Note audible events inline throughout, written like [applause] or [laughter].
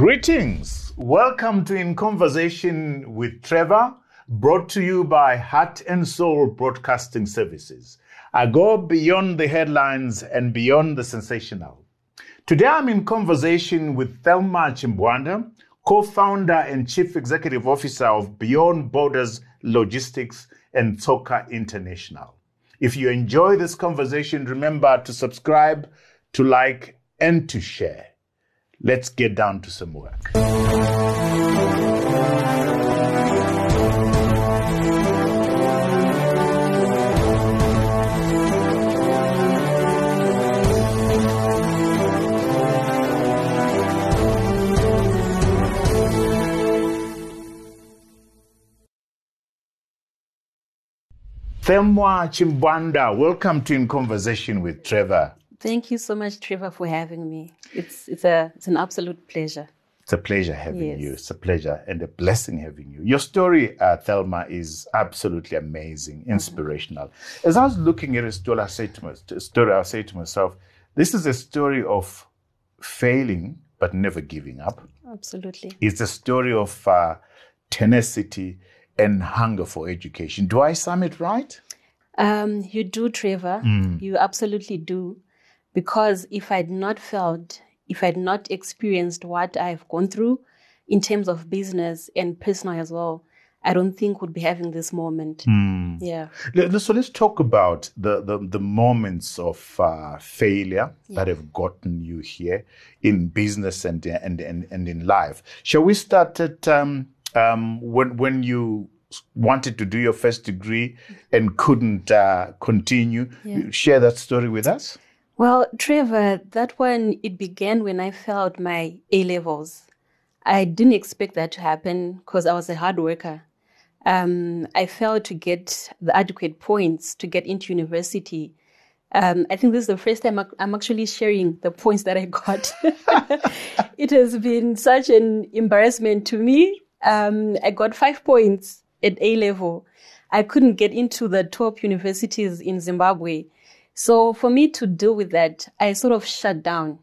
Greetings. Welcome to In Conversation with Trevor, brought to you by Heart and Soul Broadcasting Services. I go beyond the headlines and beyond the sensational. Today I'm in conversation with Thelma Chimbganda, co founder and chief executive officer of Beyond Borders Logistics and Tsoka International. If you enjoy this conversation, remember to subscribe, to like, and to share. Let's get down to some work. Thelma Chimbganda, welcome to In Conversation with Trevor. Thank you so much, Trevor, for having me. It's it's a it's an absolute pleasure. It's a pleasure having Yes. you. It's a pleasure and a blessing having you. Your story, uh, Thelma, is absolutely amazing, inspirational. As I was looking at a story, I said to my, story, I said to myself, this is a story of failing but never giving up. Absolutely. It's a story of uh, tenacity and hunger for education. Do I sum it right? Um, you do, Trevor. You absolutely do. Because if I'd not felt, if I'd not experienced what I've gone through in terms of business and personal as well, I don't think would be having this moment. Yeah. So let's talk about the, the, the moments of uh, failure that have gotten you here in business and, and, and, and in life. Shall we start at um, um, when, when you wanted to do your first degree and couldn't uh, continue? Share that story with us. Well, Trevor, that one, it began when I failed my A levels. I didn't expect that to happen because I was a hard worker. Um, I failed to get the adequate points to get into university. Um, I think this is the first time I'm actually sharing the points that I got. [laughs] it has been such an embarrassment to me. Um, I got five points at A level. I couldn't get into the top universities in Zimbabwe. So for me to deal with that, I sort of shut down,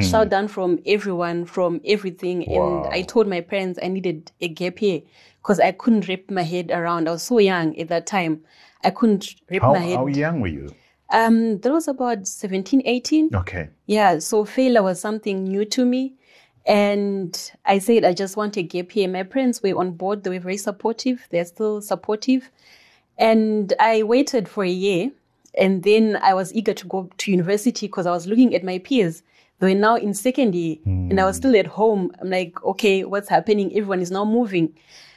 shut down from everyone, from everything. Wow. And I told my parents I needed a gap year because I couldn't wrap my head around. I was so young at that time. I couldn't wrap How, my head. how young were you? Um, that was about 17, 18. Okay. Yeah, so failure was something new to me. And I said, I just want a gap year. My parents were on board. They were very supportive. They're still supportive. And I waited for a year. And then I was eager to go to university because I was looking at my peers. They were now in second year and I was still at home. I'm like, okay, what's happening? Everyone is now moving.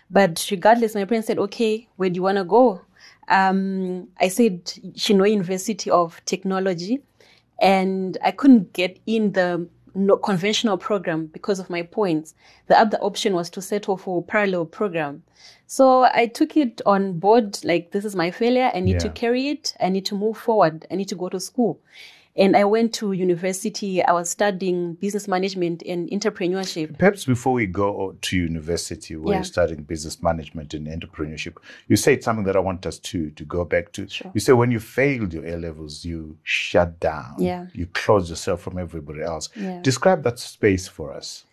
But regardless, my parents said, okay, where do you want to go? Um, I said, Chinhoyi University of Technology and I couldn't get in the no conventional program because of my points. The other option was to settle for a parallel program. So I took it on board like this is my failure. I need to carry it. I need to move forward. I need to go to school. And I went to university. I was studying business management and entrepreneurship. Perhaps before we go to university where Yeah. you're studying business management and entrepreneurship, you said something that I want us to to go back to. Sure. You said when you failed your A levels, you shut down. Yeah. You closed yourself from everybody else. Yeah. Describe that space for us.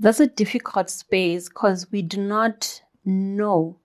That's a difficult space because we do not know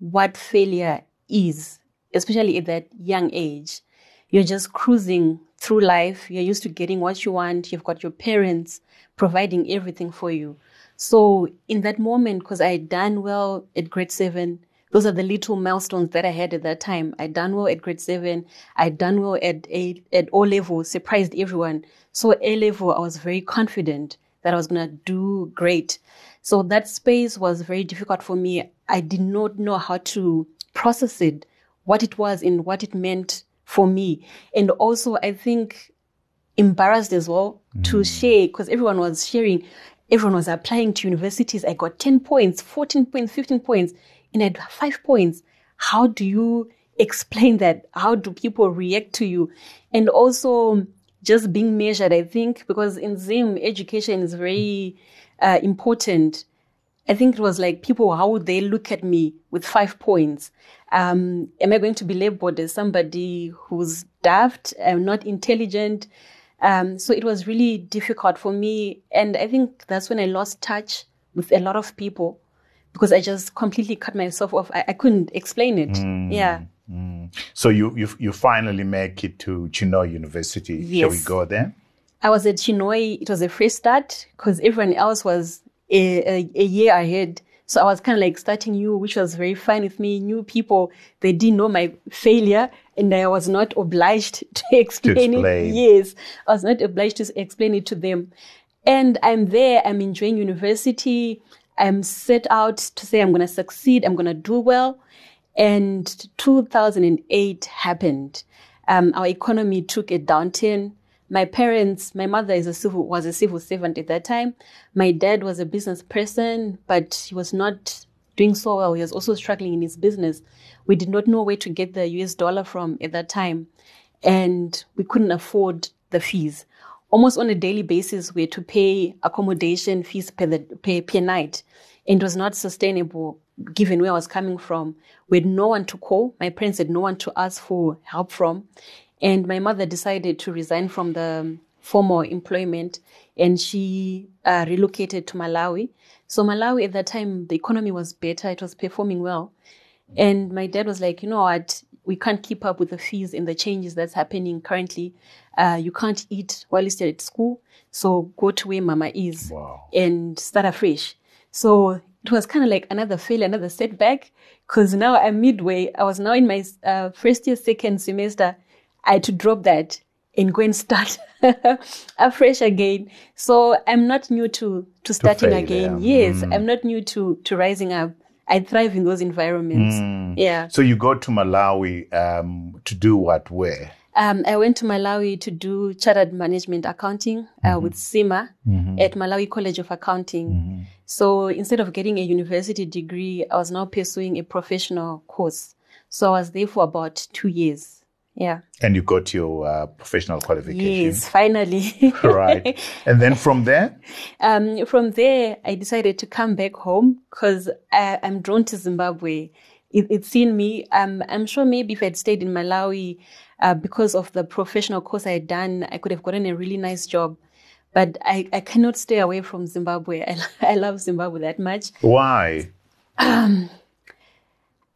what failure is, especially at that young age. You're just cruising through life. You're used to getting what you want. You've got your parents providing everything for you. So in that moment, because I had done well at grade seven, those are the little milestones that I had at that time. I done well at grade seven. I done well at a at O level, surprised everyone. So A level, I was very confident that I was gonna do great. So that space was very difficult for me. I did not know how to process it, what it was and what it meant for me. And also I think embarrassed as well to share because everyone was sharing, everyone was applying to universities. I got 10 points, 14 points, 15 points, and I had five points. How do you explain that? How do people react to you? And also just being measured, I think, because in Zim, education is very uh, important. I think it was like people, how would they look at me with five points? Um, am I going to be labeled as somebody who's daft, uh, not intelligent? Um, so it was really difficult for me. And I think that's when I lost touch with a lot of people because I just completely cut myself off. I, I couldn't explain it. Mm. Yeah. So you, you you finally make it to Chinhoyi University. Shall we go there? I was at Chinhoyi. It was a fresh start because everyone else was a, a, a year ahead. So I was kind of like starting new, which was very fine with me. New people, they didn't know my failure and I was not obliged [laughs] to explain, explain. it. Yes, I was not obliged to explain it to them. And I'm there, I'm enjoying university. I'm set out to say I'm going to succeed, I'm going to do well. And 2008 happened. Um, our economy took a downturn. My parents, my mother is a civil, was a civil servant at that time. My dad was a business person, but he was not doing so well. He was also struggling in his business. We did not know where to get the US dollar from at that time. And we couldn't afford the fees. Almost on a daily basis, we had to pay accommodation fees per, the, per, per night. And it was not sustainable given where I was coming from. We had no one to call. My parents had no one to ask for help from. And my mother decided to resign from the formal employment and she uh, relocated to Malawi. So Malawi at that time, the economy was better. It was performing well. And my dad was like, you know what? We can't keep up with the fees and the changes that's happening currently. Uh, you can't eat while you're still at school. So go to where mama is Wow. and start afresh. So it was kind of like another failure, another setback. Cause now I'm midway. I was now in my uh, first year, second semester. I had to drop that and go and start [laughs] afresh again. So I'm not new to, to starting failure. again. Yes. I'm not new to, to rising up. I thrive in those environments. Yeah. So you go to Malawi um, to do what? Where? Um, I went to Malawi to do chartered management accounting uh, with CIMA at Malawi College of Accounting. So instead of getting a university degree, I was now pursuing a professional course. So I was there for about two years. Yeah. And you got your uh, professional qualification. Yes, finally. [laughs] right. And then from there, [laughs] Um, from there, I decided to come back home because I'm drawn to Zimbabwe. It, it's seen me. Um, I'm sure maybe if I'd stayed in Malawi, uh, because of the professional course I had done, I could have gotten a really nice job. But I, I cannot stay away from Zimbabwe. [laughs] I, I love Zimbabwe that much. why? Um,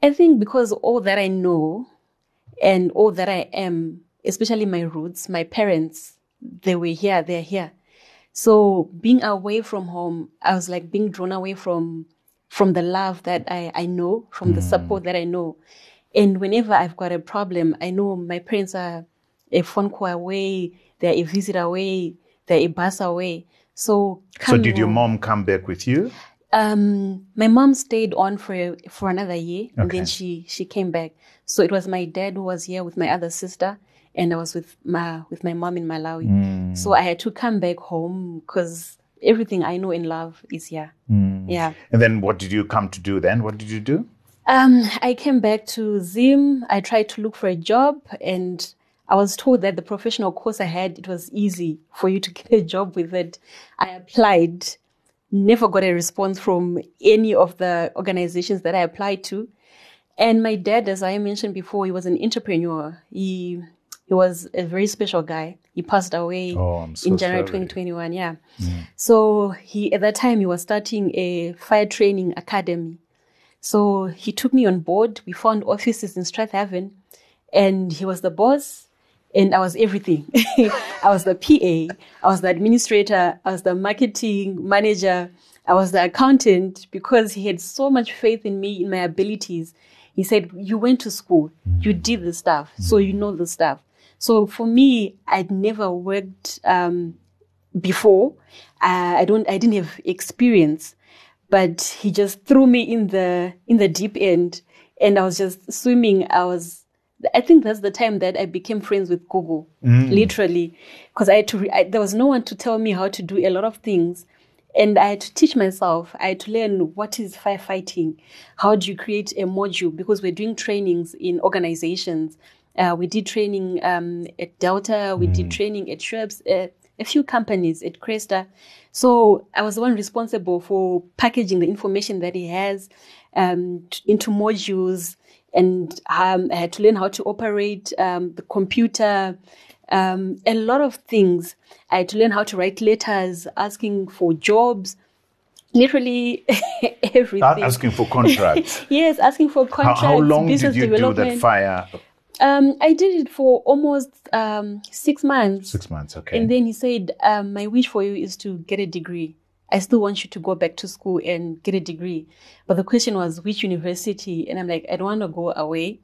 I think because all that I know and all that I am, especially my roots, my parents, they were here, they're here. So being away from home, I was like being drawn away from from the love that I, I know, from the support that I know. And whenever I've got a problem, I know my parents are a phone call away, they're a visit away, they're a bus away. So So did your mom come back with you? Um, my mom stayed on for for another year, and then she she came back. So it was my dad who was here with my other sister, and I was with my with my mom in Malawi. Mm. So I had to come back home because everything I know in love is here. Mm. Yeah. And then what did you come to do then? What did you do? Um, I came back to Zim. I tried to look for a job, and I was told that the professional course I had it was easy for you to [laughs] get a job with it. I applied, never got a response from any of the organizations that I applied to. And my dad, as I mentioned before, he was an entrepreneur. He he was a very special guy. He passed away Oh, so in January sorry. 2021. Yeah. Mm. So he at that time he was starting a fire training academy. So he took me on board. We found offices in Strathaven, and he was the boss, and I was everything. [laughs] I was the PA, I was the administrator, I was the marketing manager, I was the accountant because he had so much faith in me, in my abilities. He said, You went to school, you did the stuff, so you know the stuff. So for me, I'd never worked um, before. Uh, I don't, I didn't have experience, but he just threw me in the in the deep end, and I was just swimming. I was, I think that's the time that I became friends with Google, literally, because I had to. Re- I, there was no one to tell me how to do a lot of things. And I had to teach myself. I had to learn what is firefighting. How do you create a module? Because we're doing trainings in organizations. Uh, we did training um, at Delta. We did training at Schweppes, uh, a few companies at Cresta. So I was the one responsible for packaging the information that he has um, t- into modules. And um, I had to learn how to operate um, the computer, Um, a lot of things. I had to learn how to write letters, asking for jobs, literally [laughs] everything. Asking for contracts. [laughs] yes, asking for contracts, how long did you do that fire? Um, I did it for almost um, six months. Six months, okay. And then he said, um, My wish for you is to get a degree. I still want you to go back to school and get a degree. But the question was, which university? And I'm like, I don't want to go away.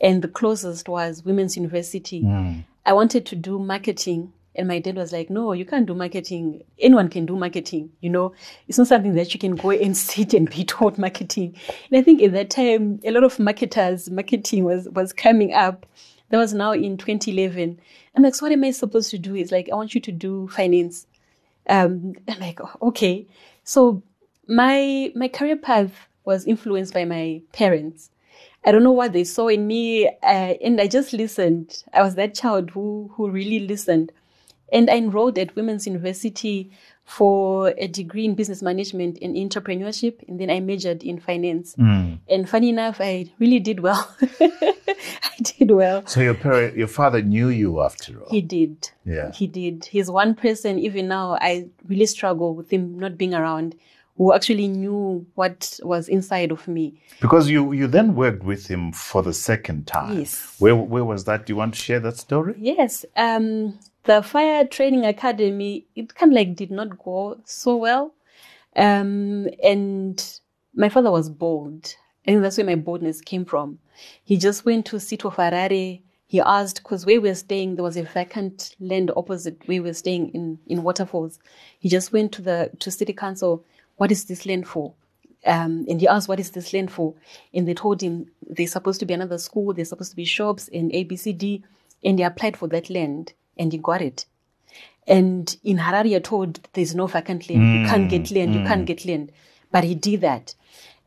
And the closest was Women's University. Hmm. I wanted to do marketing. And my dad was like, no, you can't do marketing. Anyone can do marketing. You know, it's not something that you can go and [laughs] sit and be taught marketing. And I think at that time, a lot of marketers, marketing was, was coming up. That was now in 2011. I'm like, so what am I supposed to do? It's like, I want you to do finance. Um, I'm [laughs] like, "Oh, okay. So my, my career path was influenced by my parents. I don't know what they saw in me, uh, and I just listened. I was that child who who really listened, and I enrolled at Women's University for a degree in business management and entrepreneurship, and then I majored in finance. And funny enough, I really did well. [laughs] I did well. so your parent, your father knew you after all. He did. Yeah. He did. He's one person, even now, I really struggle with him not being around, who actually knew what was inside of me. Because you, you then worked with him for the second time. Yes. Where, where was that? Do you want to share that story? Yes. Um, the fire training academy, it kind of like did not go so well. Um, and my father was bold. and that's where my boldness came from. He just went to Sito Farare. He asked, because where we were staying, there was a vacant land opposite where we were staying in, in Waterfalls. He just went to the to city council, what is this land for? Um, and he asked, what is this land for? And they told him there's supposed to be another school, there's supposed to be shops and ABCD. And he applied for that land and he got it. And in Harare, you're told there's no vacant land. You can't get land. You can't get land. But he did that.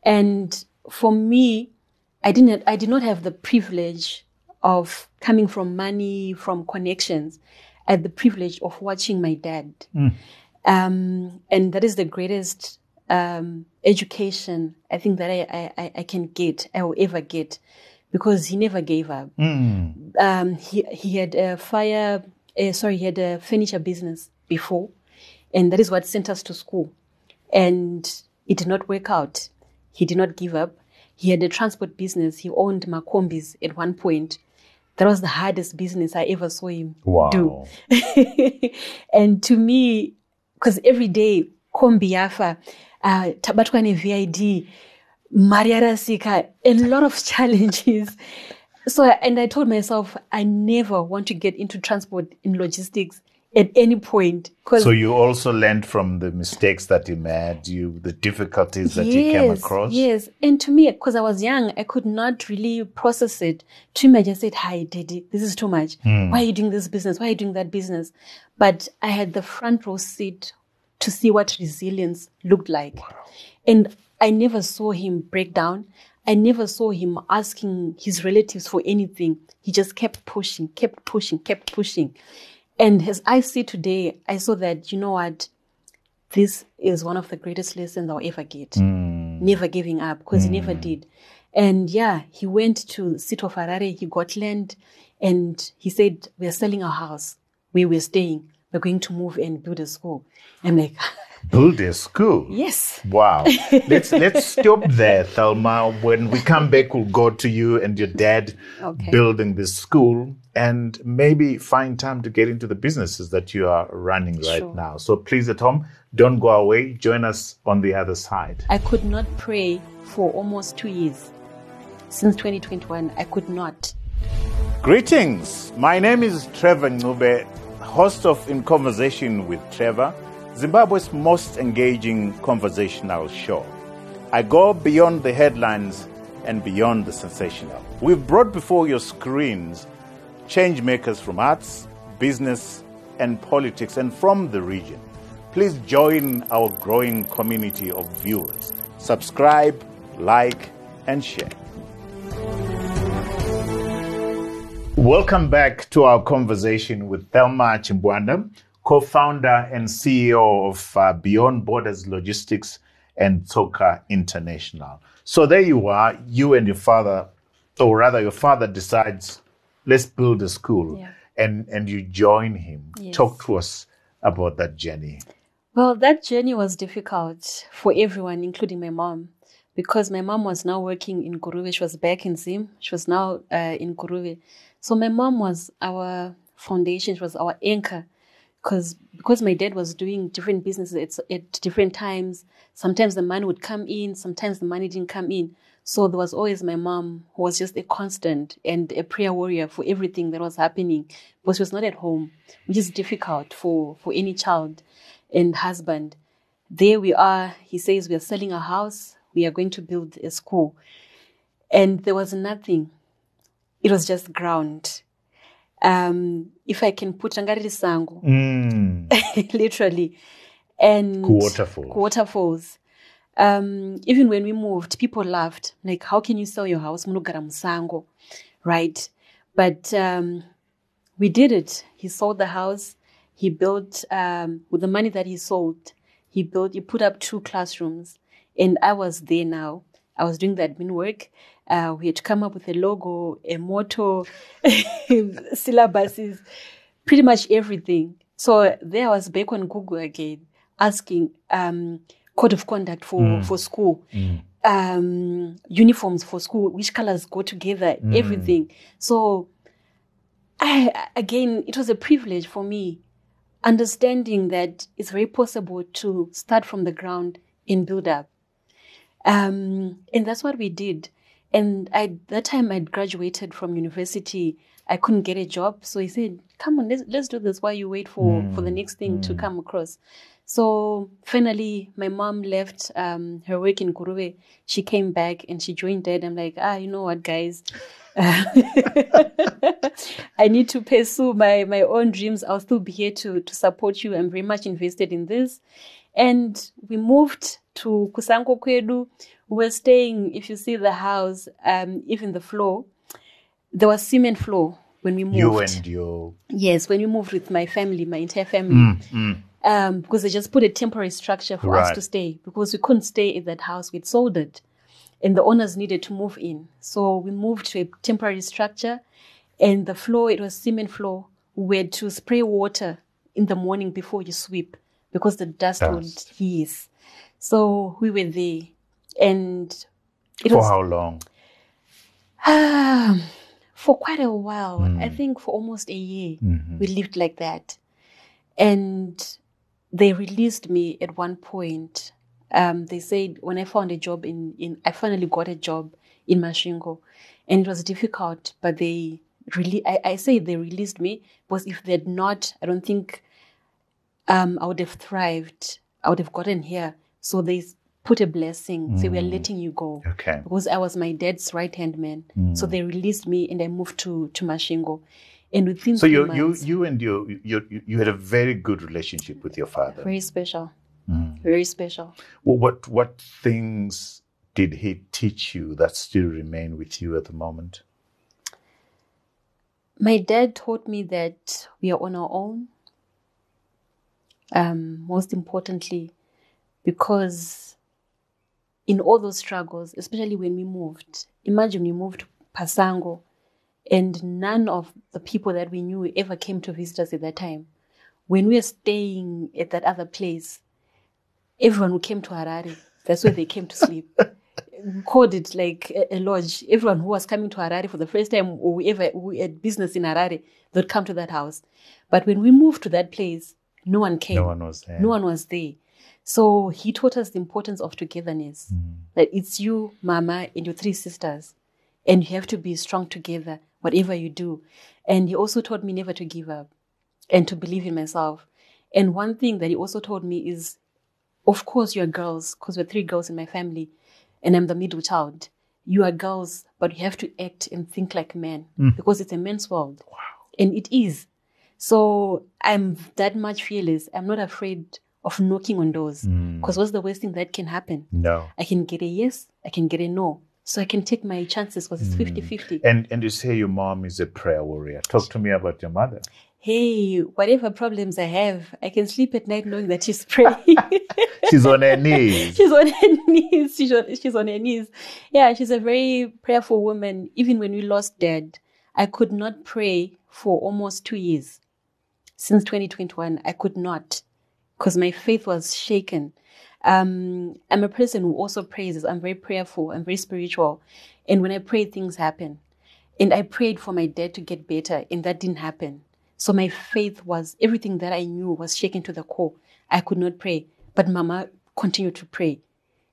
And for me, I didn't, I did not have the privilege of coming from money, from connections. I had the privilege of watching my dad. Um, and that is the greatest um, education I think that I, I, I can get, I will ever get, because he never gave up. Um, he, he had a fire, uh, sorry, he had a furniture business before, and that is what sent us to school. And it did not work out. He did not give up. He had a transport business. He owned Macombis at one point. That was the hardest business I ever saw him Wow. do. [laughs] and to me, because every day, kombi yafa, uh, VID, Maria Rasika, a lot of [laughs] challenges. So, and I told myself, I never want to get into transport in logistics at any point. So you also learned from the mistakes that he made, you the difficulties that he came across. Yes, and to me, because I was young, I could not really process it. To me, I just said, "Hi, Daddy, this is too much. Hmm. Why are you doing this business? Why are you doing that business?" But I had the front row seat to see what resilience looked like, and I never saw him break down. I never saw him asking his relatives for anything. He just kept pushing, kept pushing, kept pushing. And as I see today, I saw that, you know what? This is one of the greatest lessons I'll ever get. Hmm. Never giving up, because he never hmm. did. And yeah, he went to Sito Farare, he got land, and he said, We're selling our house where we're staying. We're going to move and build a school. I'm like, [laughs] Build a school. Yes. Wow. let's let's stop there, Thelma. When we come back, we'll go to you and your dad Okay. building this school and maybe find time to get into the businesses that you are running right Sure. now. So please at home, don't go away. Join us on the other side. I could not pray for almost two years. Since 2021, I could not. Greetings. My name is Trevor Ncube, host of In Conversation with Trevor, Zimbabwe's most engaging conversational show. I go beyond the headlines and beyond the sensational. We've brought before your screens change makers from arts, business, and politics, and from the region. Please join our growing community of viewers. Subscribe, like, and share. Welcome back to our conversation with Thelma Chimbganda, co-founder and CEO of uh, Beyond Borders Logistics and Tsoka International. So there you are, you and your father, or rather your father decides, let's build a school. Yeah. and and you join him. Yes. Talk to us about that journey. Well, that journey was difficult for everyone, including my mom, because my mom was now working in Kuruwe. She was back in Zim. She was now uh, in Kuruwe. So my mom was our foundation. She was our anchor. Because because my dad was doing different businesses at, at different times. Sometimes the money would come in. Sometimes the money didn't come in. So there was always my mom who was just a constant and a prayer warrior for everything that was happening. But she was not at home, which is difficult for, for any child and husband. There we are. He says we are selling a house. We are going to build a school. And there was nothing. It was just ground. Um, if I can put Angariri Sango, Mm. [laughs] literally. And Waterfalls. waterfalls. Um, even when we moved, people laughed. Like, how can you sell your house? Munogara musango, right? But um, we did it. He sold the house. He built um, with the money that he sold. He built. He put up two classrooms, and I was there now. I was doing the admin work. Uh, we had to come up with a logo, a motto, [laughs] syllabuses, pretty much everything. So there I was back on Google again, asking um, code of conduct for, for school, um, uniforms for school, which colors go together, everything. So I, again, it was a privilege for me, understanding that it's very possible to start from the ground and build up. Um, and that's what we did. And I that time I'd graduated from university. I couldn't get a job, so he said, "Come on, let's let's do this while you wait for for the next thing to come across." So finally, my mom left um, her work in Kuruwe. She came back and she joined Dad. I'm like, ah, you know what, guys. [laughs] I need to pursue my, my own dreams. I'll still be here to, to support you. I'm very much invested in this. And we moved to Kusango Kwedu. We were staying, if you see the house, um, even the floor, there was cement floor when we moved. You and your Yes, when we moved with my family, my entire family, um, because they just put a temporary structure for us to stay because we couldn't stay in that house. We'd sold it, and the owners needed to move in, so we moved to a temporary structure. And the floor, it was cement floor. We had to spray water in the morning before you sweep because the dust, Dust. would hiss. So we were there, and it for was how long? um, [sighs] for quite a while. I think for almost a year, we lived like that. And they released me at one point. Um, they said when I found a job in, in I finally got a job in Masvingo, and it was difficult, but they really I, I say they released me because if they'd not, I don't think um, I would have thrived. I would have gotten here. So they put a blessing. Say we're hmm. letting you go Okay. because I was my dad's right hand man. So hmm. they released me and I moved to to Masvingo. And within So you you months, you and your you you had a very good relationship with your father. very special, hmm. very special. Well, what what things did he teach you that still remain with you at the moment? My dad taught me that we are on our own. Um, most importantly, because in all those struggles, especially when we moved, imagine we moved to Pasango, and none of the people that we knew ever came to visit us at that time. When we were staying at that other place, everyone who came to Harare, that's where they came to sleep. [laughs] Called it like a, lodge. Everyone who was coming to Harare for the first time or whoever who had business in Harare, they'd come to that house. But when we moved to that place, no one came. No one was there. No one was there. So he taught us the importance of togetherness. Mm. That it's you, mama, and your three sisters. And you have to be strong together, whatever you do. And he also taught me never to give up and to believe in myself. And one thing that he also told me is, of course, you're girls, because we're three girls in my family, and I'm the middle child. You are girls, but you have to act and think like men mm. because it's a men's world. Wow. And it is. So I'm that much fearless. I'm not afraid of knocking on doors mm. because what's the worst thing that can happen? No. I can get a yes, I can get a no. So I can take my chances because it's mm. 50 50. And and you say your mom is a prayer warrior. Talk to me about your mother. Hey, whatever problems I have, I can sleep at night knowing that she's praying. [laughs] She's on her knees. [laughs] she's on her knees. She's on, she's on her knees. Yeah, she's a very prayerful woman. Even when we lost dad, I could not pray for almost two years. Since 2021, I could not because my faith was shaken. Um, I'm a person who also praises. I'm very prayerful. I'm very spiritual. And when I pray, things happen. And I prayed for my dad to get better, and that didn't happen. So my faith was everything that I knew was shaken to the core. I could not pray, but Mama continued to pray.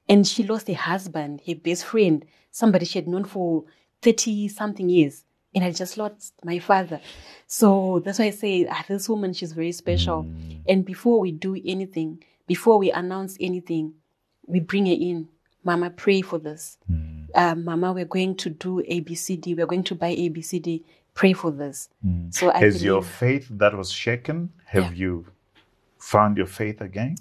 And she lost a husband, her best friend, somebody she had known for 30 something years. And I just lost my father. So that's why I say ah, this woman, she's very special. And before we do anything, before we announce anything, we bring her in. Mama, pray for this. Uh, Mama, we're going to do ABCD. We're going to buy ABCD. Pray for this. So I Has your faith that was shaken, have Yeah. you found your faith again?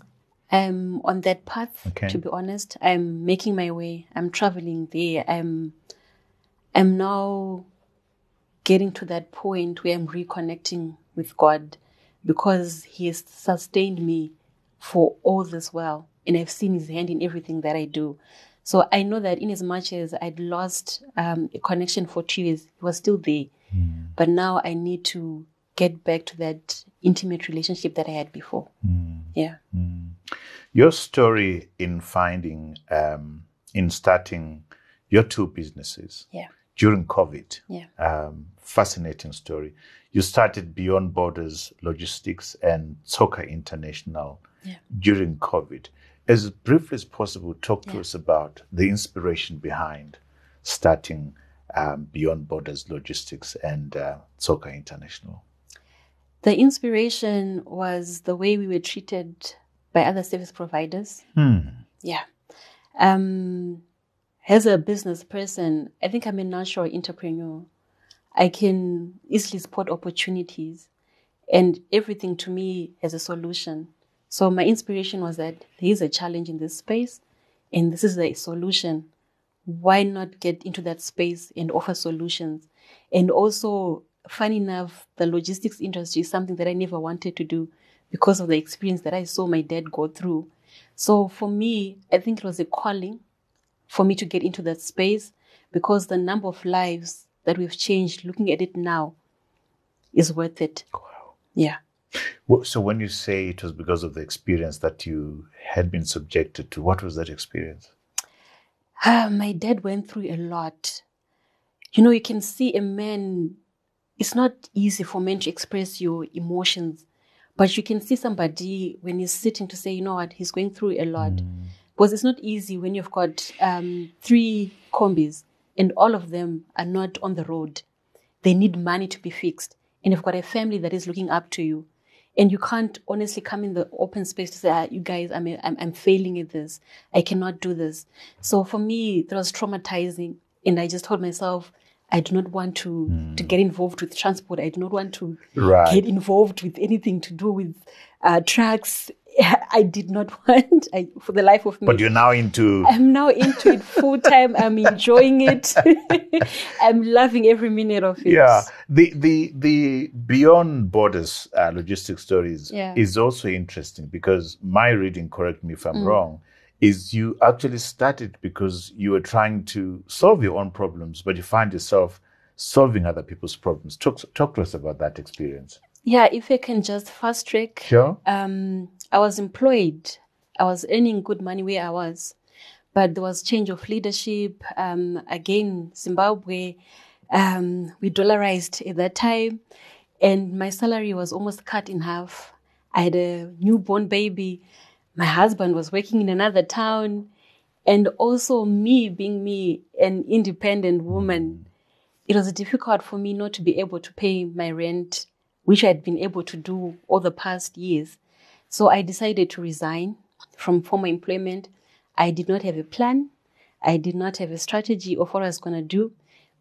I'm on that path. Okay. To be honest, I'm making my way. I'm traveling there. I'm, I'm now getting to that point where I'm reconnecting with God, because He has sustained me for all this while, and I've seen His hand in everything that I do. So I know that in as much as I'd lost um, a connection for two years, He was still there. But now I need to get back to that intimate relationship that I had before. Yeah. Your story in finding, um, in starting your two businesses Yeah. During COVID, Yeah. um, fascinating story. You started Beyond Borders Logistics and Tsoka International Yeah. during COVID. As briefly as possible, talk to Yeah. us about the inspiration behind starting um, Beyond Borders Logistics and uh, Tsoka International. The inspiration was the way we were treated by other service providers. Hmm. Yeah. Um, as a business person, I think I'm a natural entrepreneur. I can easily spot opportunities, and everything to me has a solution. So my inspiration was that there is a challenge in this space, and this is the solution. Why not get into that space and offer solutions? And also, funny enough, the logistics industry is something that I never wanted to do because of the experience that I saw my dad go through. So for me, I think it was a calling for me to get into that space because the number of lives that we've changed, looking at it now, is worth it. Wow. Yeah. Well, So when you say it was because of the experience that you had been subjected to, what was that experience? Ah, my dad went through a lot. You know, you can see a man, it's not easy for men to express your emotions, but you can see somebody when he's sitting to say, you know what, he's going through a lot. Because it's not easy when you've got um, three combis and all of them are not on the road. They need money to be fixed. And you've got a family that is looking up to you. And you can't honestly come in the open space to say, ah, you guys, I'm, a, I'm, I'm failing at this. I cannot do this. So for me, that was traumatizing. And I just told myself, I do not want to, to get involved with transport. I do not want to Right. get involved with anything to do with uh, trucks. [laughs] I did not [laughs] want, I, for the life of me. But you're now into I'm now into it full time. I'm enjoying it. [laughs] I'm loving every minute of it. yeah the the the beyond borders uh, logistics stories Yeah. is also interesting because my reading correct me if Mm. i'm wrong is you actually started because you were trying to solve your own problems but you find yourself solving other people's problems talk talk to us about that experience Yeah, if I can just fast track. sure Um, I was employed. I was earning good money where I was, but there was change of leadership. Um, again, Zimbabwe, um, we dollarized at that time, and my salary was almost cut in half. I had a newborn baby. My husband was working in another town, and also me being me, an independent woman it was difficult for me not to be able to pay my rent, which I had been able to do all the past years. So I decided to resign from former employment. I did not have a plan. I did not have a strategy of what I was going to do.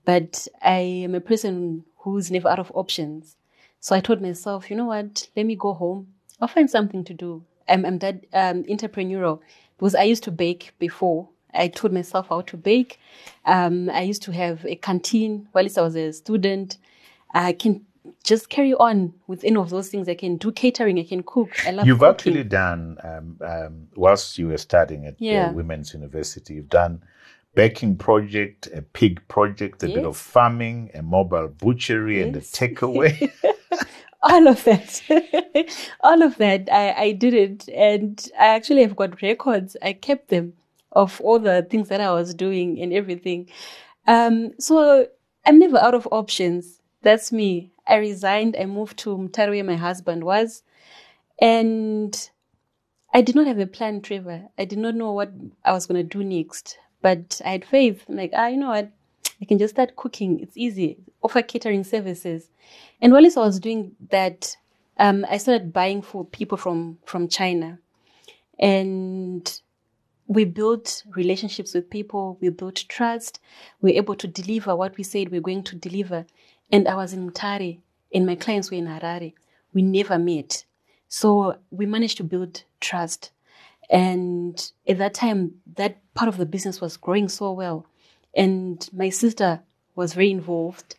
But I am a person who's never out of options. So I told myself, you know what? Let me go home. I'll find something to do. I'm, I'm that um, entrepreneurial because I used to bake before. I taught myself how to bake. Um, I used to have a canteen while I was a student. I can just carry on with any of those things. I can do catering. I can cook. I love You've cooking. actually done, um, um, whilst you were studying at Yeah. uh, Women's University, you've done baking project, a pig project, a bit of farming, a mobile butchery, and a takeaway. [laughs] [laughs] all of that [laughs] all of that I, I did it and i actually have got records i kept them of all the things that i was doing and everything um so i'm never out of options that's me i resigned i moved to where my husband was and i did not have a plan trevor i did not know what i was going to do next but i had faith I'm like ah you know what I can just start cooking. It's easy. Offer catering services. And while I was doing that, um, I started buying for people from from China, and we built relationships with people. We built trust. We were able to deliver what we said we are going to deliver. And I was in Mutare, and my clients were in Harare. We never met, so we managed to build trust. And at that time, that part of the business was growing so well and my sister was very involved.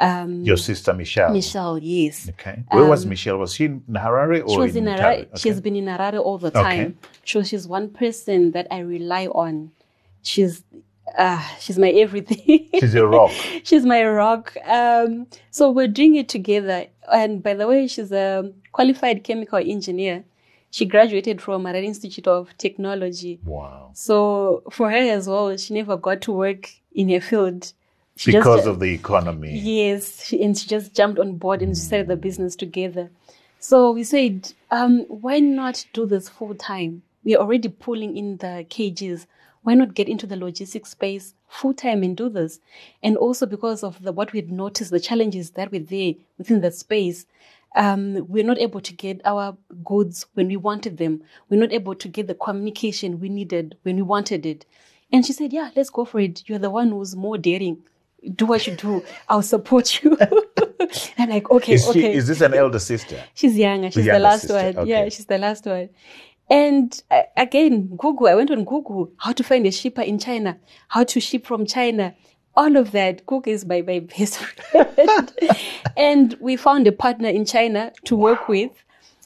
Um, Your sister Michelle. Michelle, yes, Okay. Where was Michelle? Was she in Harare or she was in Mutare? Harare. Okay. She's been in Harare all the time. Okay. time. So she's one person that I rely on. She's, uh, she's my everything. She's a rock. [laughs] she's my rock. Um, so we're doing it together. And by the way, she's a qualified chemical engineer. She graduated from Harare Institute of Technology. Wow. So for her as well, she never got to work in her field. She Because just, of the economy. yes, she, and she just jumped on board and started the business together. So we said, um, why not do this full time? We are already pulling in the cages. Why not get into the logistics space full time and do this? And also because of the what we had noticed, the challenges that were there within that space, um, we're not able to get our goods when we wanted them. We're not able to get the communication we needed when we wanted it. And she said, Yeah, let's go for it. You're the one who's more daring. Do what you do. I'll support you. [laughs] I'm like, okay, Is, she, okay. is this an elder sister? She's younger. She's the younger last sister, one. okay. Yeah, she's the last one. And uh, again, Google. I went on Google how to find a shipper in China, how to ship from China. All of that. Google is my, my best [laughs] friend. and we found a partner in China to work with.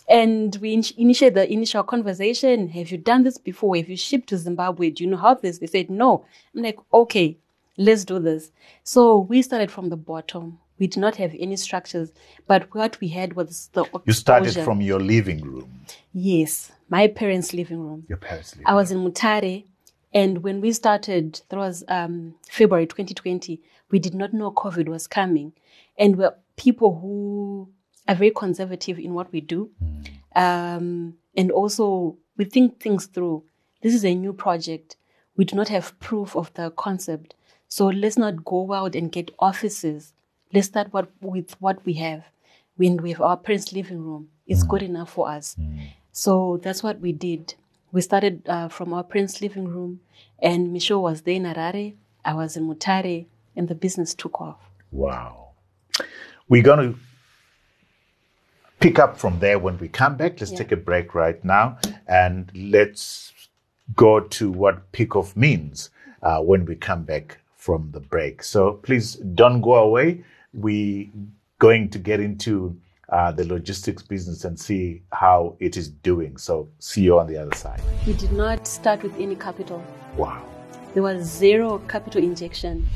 And we in- initiated the initial conversation. Have you done this before? Have you shipped to Zimbabwe? Do you know how this? They said no. I'm like, okay, let's do this. So we started from the bottom. We did not have any structures, but what we had was the You started from your living room. Yes, my parents' living room. Your parents' living I was in Mutare, and when we started, that was um, February 2020. We did not know COVID was coming, and we're people who are very conservative in what we do, um, and also we think things through. This is a new project. We do not have proof of the concept, so let's not go out and get offices. Let's start what, with what we have. When we have our parents' living room, it's good enough for us. So that's what we did. We started uh, from our parents' living room, and Michelle was there in Harare. I was in Mutare, and the business took off. Wow. We're going to pick up from there when we come back. Let's Yeah. take a break right now and let's go to what pick off means uh, when we come back from the break. So please don't go away. We going to get into uh, the logistics business and see how it is doing. So see you on the other side. We did not start with any capital. Wow. There was zero capital injection.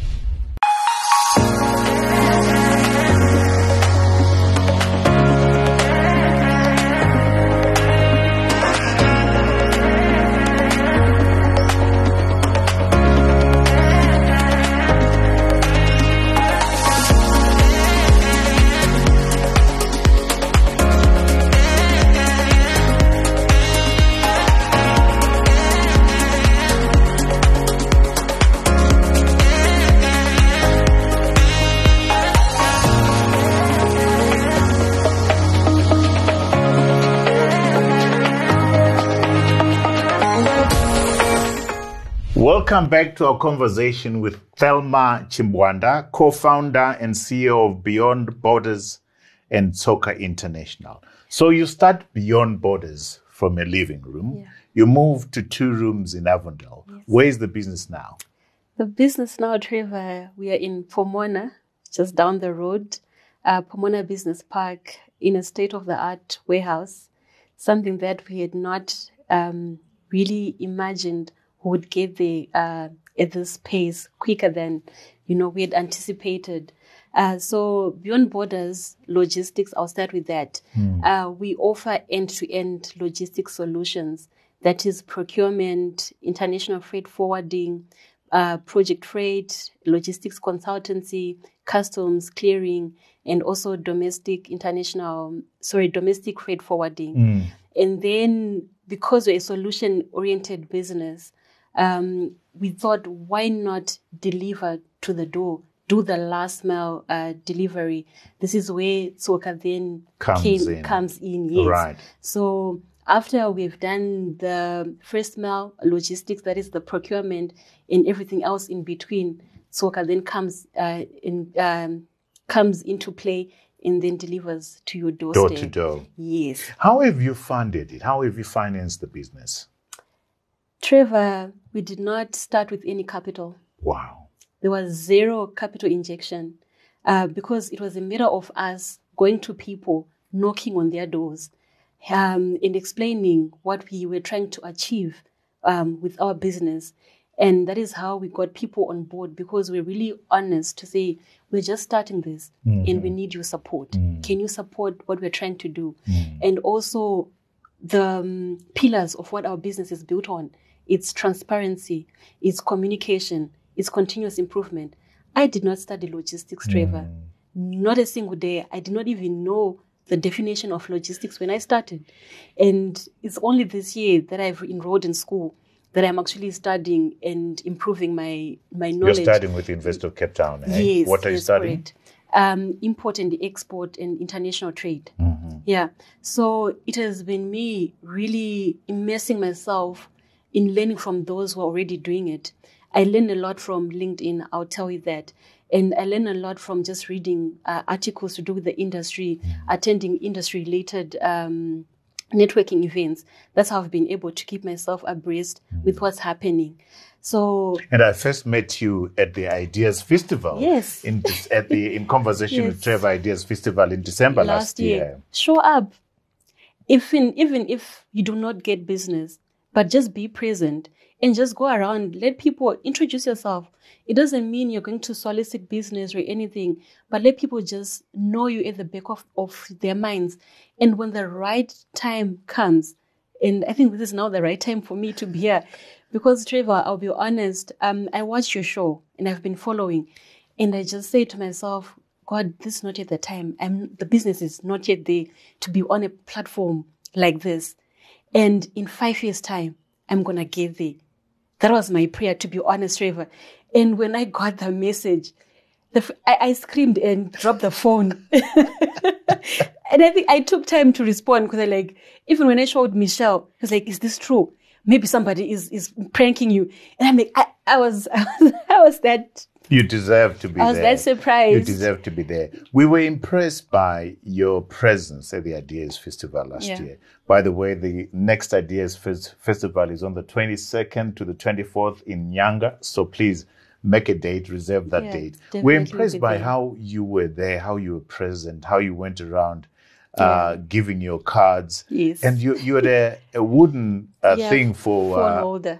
Welcome back to our conversation with Thelma Chimbganda, co-founder and CEO of Beyond Borders and Tsoka International. So you start Beyond Borders from a living room. Yeah. You move to two rooms in Avondale. Where is the business now? The business now, Trevor, we are in Pomona, just down the road, uh, Pomona Business Park, in a state of the art warehouse, something that we had not um, really imagined who would get there uh, at this pace quicker than you know we had anticipated. Uh, so beyond borders logistics, I'll start with that. Uh, we offer end-to-end logistics solutions. That is procurement, international freight forwarding, uh, project freight, logistics consultancy, customs, clearing, and also domestic, international, sorry, domestic freight forwarding. And then because we're a solution oriented business, um, we thought, why not deliver to the door? Do the last mile uh, delivery. This is where Tsoka then Comes came, in. comes in. Yes. Right. So after we've done the first mile logistics, that is the procurement and everything else in between, Tsoka then comes uh, in um, comes into play and then delivers to your doorstep. Door to door. Yes. How have you funded it? How have you financed the business? Trevor, we did not start with any capital. Wow. There was zero capital injection uh, because it was a matter of us going to people, knocking on their doors, um, and explaining what we were trying to achieve um, with our business. And that is how we got people on board because we're really honest to say, we're just starting this and we need your support. Can you support what we're trying to do? And also, the um, pillars of what our business is built on it's transparency it's communication it's continuous improvement i did not study logistics trevor not a single day i did not even know the definition of logistics when i started and it's only this year that i've enrolled in school that i'm actually studying and improving my my knowledge. You're studying with the University of Cape Town. Eh? Yes. What are you yes, studying? correct. Um, import and export and international trade. Mm-hmm. Yeah. So it has been me really immersing myself in learning from those who are already doing it. I learned a lot from LinkedIn, I'll tell you that. And I learned a lot from just reading uh, articles to do with the industry, Mm-hmm. attending industry related um, networking events. That's how I've been able to keep myself abreast Mm-hmm. with what's happening. So And I first met you at the Ideas Festival. Yes. In at the in conversation with [laughs] Trevor Ideas Festival in December last, year. Show up. Even even if you do not get business, but just be present and just go around. Let people introduce yourself. It doesn't mean you're going to solicit business or anything, but let people just know you at the back of, of their minds. And when the right time comes, and I think this is now the right time for me to be here. Because Trevor, I'll be honest, um, I watched your show and I've been following. And I just say to myself, God, this is not yet the time. I'm the business is not yet there to be on a platform like this. And in five years' time, I'm gonna get there. That was my prayer, to be honest, Trevor. And when I got the message, the, f- I, I screamed and dropped the phone. [laughs] and I think I took time to respond because I like, even when I showed Michelle, I was like, is this true? Maybe somebody is, is pranking you. And I'm like, I, I was, [laughs] I was, I was that, You deserve to be there. I was there. that surprised. You deserve to be there. We were impressed by your presence at the Ideas Festival last Yeah. year. By the way, the next Ideas Fes- Festival is on the 22nd to the 24th in Nyanga. So please make a date, reserve that Yeah, date. We're impressed by there. how you were there, how you were present, how you went around. Uh, giving your cards, Yes. and you you had a, a wooden uh, Yeah, thing for uh, holder.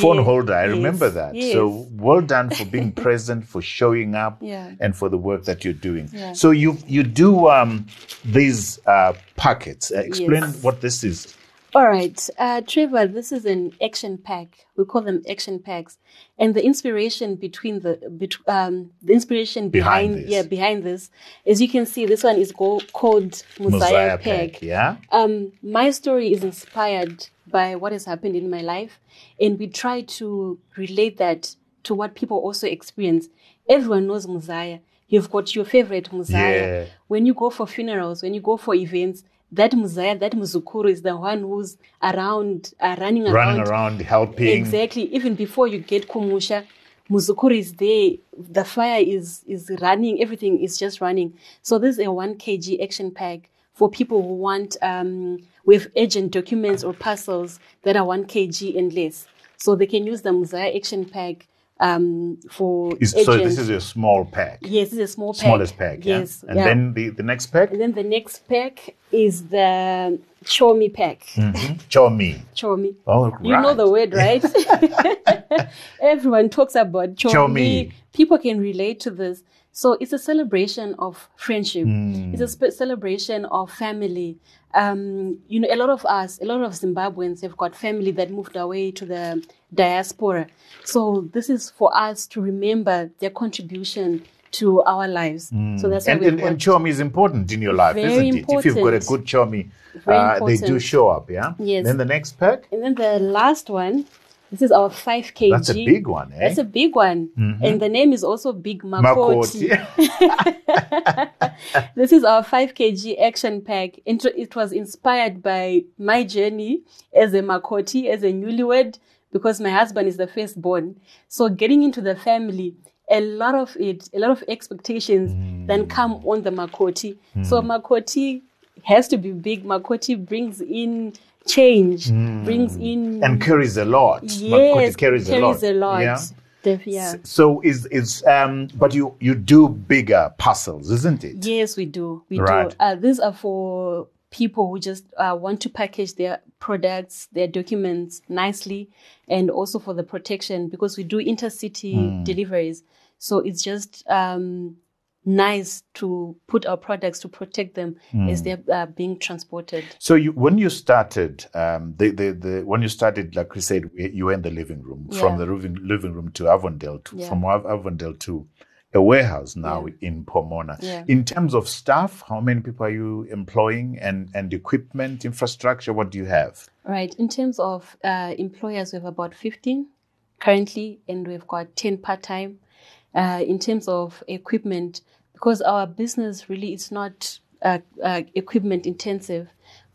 Phone Yeah, holder. I yes, remember that. yes. So well done for being [laughs] present, for showing up, Yeah. and for the work that you're doing. Yeah. So you you do um, these uh, packets. Uh, explain Yes. what this is. All right, uh, Trevor, this is an action pack. We call them action packs, and the inspiration between the bet- um, the inspiration Behind behind, this. yeah behind this, as you can see, this one is go- called Muzaya, pack. Yeah. Um, my story is inspired by what has happened in my life, and we try to relate that to what people also experience. Everyone knows Muzaya. You've got your favorite Muzaya. Yeah. When you go for funerals, when you go for events, that Muzaya, that Muzukuru is the one who's around, uh, running around. Running around helping. Exactly. Even before you get Kumusha, Muzukuru is there. The fire is is running. Everything is just running. So this is a one kg action pack for people who want um, with agent documents or parcels that are one kg and less. So they can use the Muzaya action pack um, for Is- so this is a small pack. yes, this is a small pack. Smallest pack. Yeah? Yes. And yeah. then the, the next pack. And then the next pack is the chomi pack. Mm-hmm. Chomi. Chomi. Oh, You know the word, right? [laughs] Everyone talks about chomi. Chomi. People can relate to this. So it's a celebration of friendship. Hmm. It's a spe- celebration of family. Um, you know, a lot of us, a lot of Zimbabweans have got family that moved away to the diaspora. So this is for us to remember their contribution to our lives. So that's why Hmm. And, we've and, and chomi is important in your life, Very isn't it? If you've got a good chomi, uh, they do show up, yeah? Yes. Then the next pack, And then the last one, this is our 5 kg. that's a big one, eh? That's a big one. And the name is also Big Makoti. Makoti. [laughs] This is our 5 kg action pack. It was inspired by my journey as a Makoti, as a newlywed, because my husband is the firstborn. So getting into the family, a lot of it, a lot of expectations then come on the Makoti. So Makoti has to be big. Makoti brings in change, brings in and carries a lot. yes, Makoti carries, a lot. a lot. Yeah? Yeah. So is is um but you you do bigger parcels, isn't it? Yes, we do. We Right. do. Uh, these are for people who just uh, want to package their products, their documents nicely, and also for the protection because we do intercity Hmm. deliveries. So it's just um, nice to put our products to protect them Hmm. as they're uh, being transported. So you when you started um the, the, the when you started like we said you were in the living room from the living living room to Avondale to Yeah. from Avondale to a warehouse now Yeah. in Pomona. Yeah. In terms of staff, how many people are you employing and and equipment, infrastructure? What do you have? Right. In terms of uh, employers, we have about 15 currently, and we've got 10 part time. Uh, in terms of equipment, because our business really is not uh, uh, equipment intensive,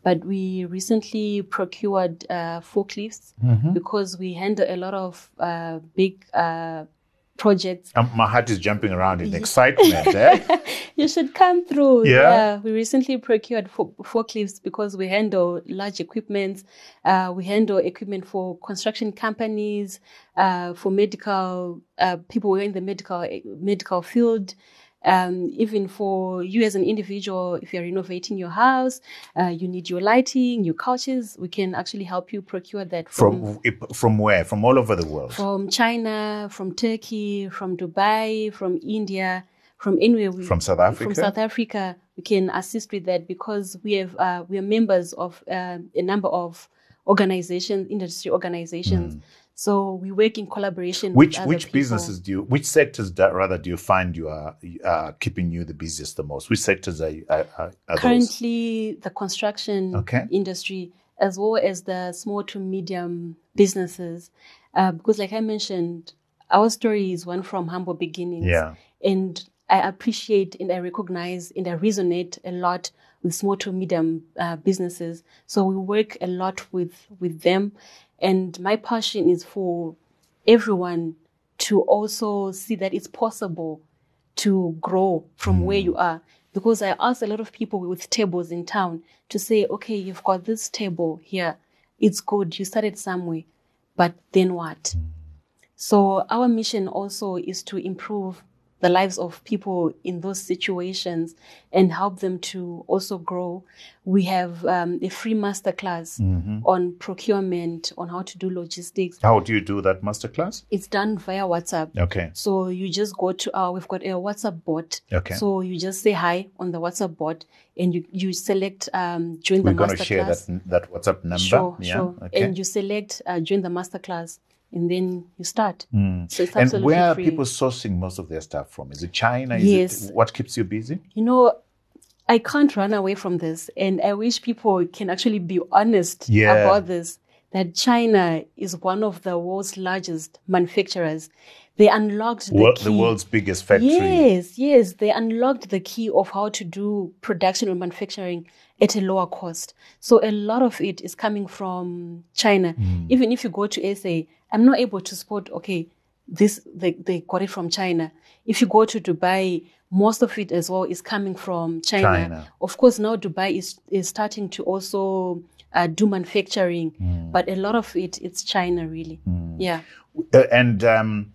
but we recently procured uh, forklifts because we handle a lot of uh, big uh, projects Um, my heart is jumping around in excitement. eh? [laughs] you should come through. Yeah? we recently procured fo- forklifts because we handle large equipment. Uh, we handle equipment for construction companies, uh, for medical uh, people who are in the medical medical field. Um, even for you as an individual, if you're renovating your house, uh, you need your lighting, your couches. We can actually help you procure that from From from where? From all over the world. from China, from Turkey, from Dubai, from India, from anywhere. We, From South Africa? From South Africa, we can assist with that because we have uh, we are members of uh, a number of organizations, industry organizations. So we work in collaboration. Which which people. businesses do you, which sectors da, rather do you find you are uh, keeping you the busiest the most? Which sectors are, are, are are those? Currently, the construction Okay. industry, as well as the small to medium businesses, uh, because, like I mentioned, our story is one from humble beginnings. Yeah. And I appreciate and I recognize and I resonate a lot with small to medium uh, businesses. So we work a lot with with them, and my passion is for everyone to also see that it's possible to grow from where you are. Because I ask a lot of people with tables in town to say, okay, you've got this table here. It's good. You started somewhere, but then what? So our mission also is to improve the lives of people in those situations and help them to also grow. We have um, a free masterclass on procurement, on how to do logistics. How do you do that masterclass? It's done via WhatsApp. Okay. So you just go to our, we've got a WhatsApp bot. Okay. So you just say hi on the WhatsApp bot and you, you select um, join We're the going to share that that WhatsApp number. Sure, yeah. sure. Okay. And you select uh, join the masterclass and then you start. Hmm. So it's And where are free. people sourcing most of their stuff from? Is it China? Is Yes. it what keeps you busy? you know, I can't run away from this. And I wish people can actually be honest Yeah. about this that China is one of the world's largest manufacturers. They unlocked the Wor- key. the world's biggest factory. Yes, yes. They unlocked the key of how to do production or manufacturing at a lower cost. So a lot of it is coming from China. Hmm. Even if you go to SA, I'm not able to spot, okay, this they, they got it from China. If you go to Dubai, most of it as well is coming from China. China. Of course, now Dubai is, is starting to also uh, do manufacturing, Hmm. but a lot of it, it's China really. Yeah. Uh, and um,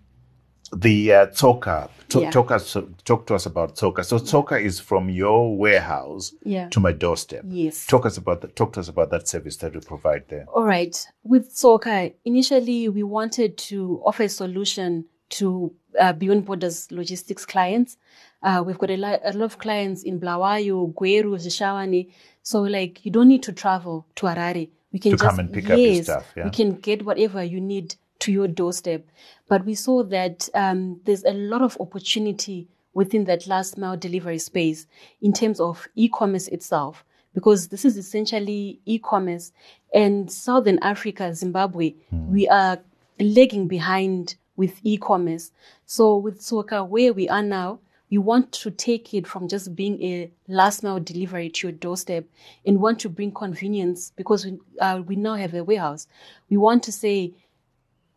the uh, Tsoka. T- Yeah. Talk us talk to us about Tsoka. So Tsoka is from your warehouse Yeah. to my doorstep. Yes. Talk us about that. Talk to us about that service that we provide there. All right. With Tsoka, initially we wanted to offer a solution to uh, Beyond Borders logistics clients. Uh, we've got a, lot, a lot of clients in Bulawayo, Gweru, Zvishavane. So, like, you don't need to travel to Harare. We can To just come and pick up your stuff, yeah. We can get whatever you need to your doorstep. But we saw that um, there's a lot of opportunity within that last mile delivery space in terms of e-commerce itself because this is essentially e-commerce. And southern africa zimbabwe we are lagging behind with e-commerce. So with Tsoka where we are now we want to take it from just being a last mile delivery to your doorstep and want to bring convenience because we, uh, we now have a warehouse. We want to say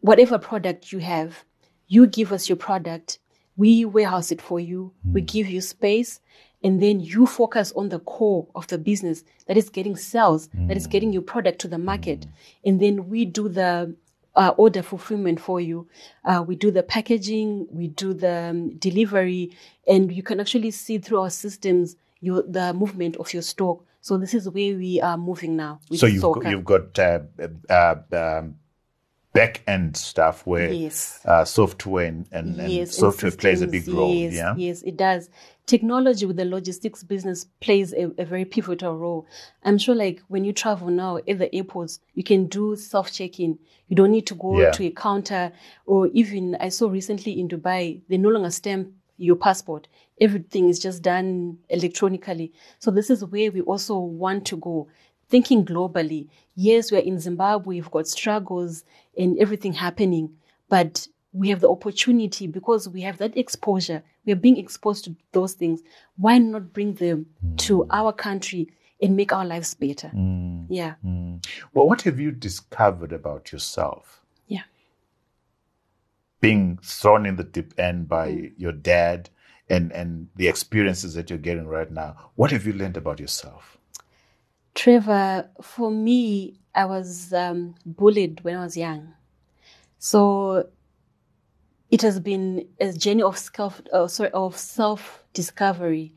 whatever product you have, you give us your product, we warehouse it for you, we give you space, and then you focus on the core of the business that is getting sales, that is getting your product to the market. And then we do the uh, order fulfillment for you. Uh, we do the packaging, we do the um, delivery, and you can actually see through our systems your the movement of your stock. So this is where we are moving now. with So you've got, you've got uh, uh, um, back end stuff where Yes. uh, software and, and, and yes, and software plays a big role. Yes, yeah. yes, it does. Technology with the logistics business plays a, a very pivotal role. I'm sure, like when you travel now at the airports, you can do self check-in. You don't need to go Yeah. to a counter, or even I saw recently in Dubai, they no longer stamp your passport. Everything is just done electronically. So this is where we also want to go. Thinking globally, yes, we're in Zimbabwe, we've got struggles and everything happening, but we have the opportunity because we have that exposure. We are being exposed to those things. Why not bring them to hmm. our country and make our lives better? Hmm. Yeah. Hmm. Well, what have you discovered about yourself? Yeah. Being thrown in the deep end by Mm. your dad and, and the experiences that you're getting right now. What have you learned about yourself? Trevor, for me, I was um, bullied when I was young. So it has been a journey of self, uh, sorry, of self discovery,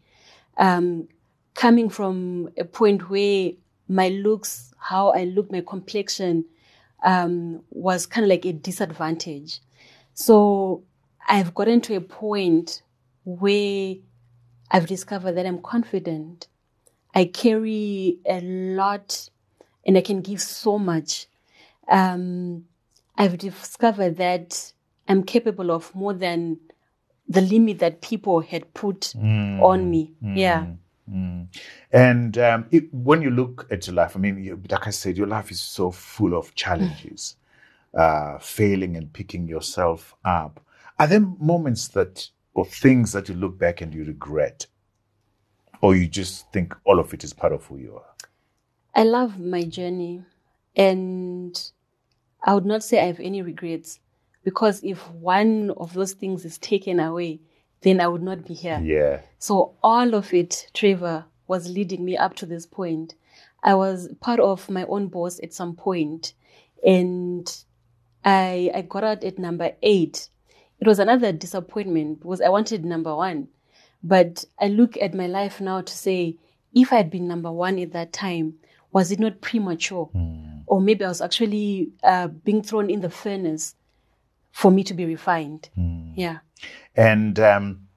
um, coming from a point where my looks, how I look, my complexion, um, was kind of like a disadvantage. So I've gotten to a point where I've discovered that I'm confident. I carry a lot and I can give so much. Um, I've discovered that I'm capable of more than the limit that people had put on me. Yeah. And um, it, when you look at your life, I mean, you, like I said, your life is so full of challenges, uh, failing and picking yourself up. Are there moments that, or things that you look back and you regret? Or you just think all of it is part of who you are? I love my journey and I would not say I have any regrets because if one of those things is taken away, then I would not be here. Yeah. So all of it, Trevor, was leading me up to this point. I was part of my own boss at some point, and I I got out at number eight. It was another disappointment because I wanted number one. But I look at my life now to say, if I had been number one at that time, was it not premature? Or maybe I was actually uh, being thrown in the furnace for me to be refined. Yeah. And um,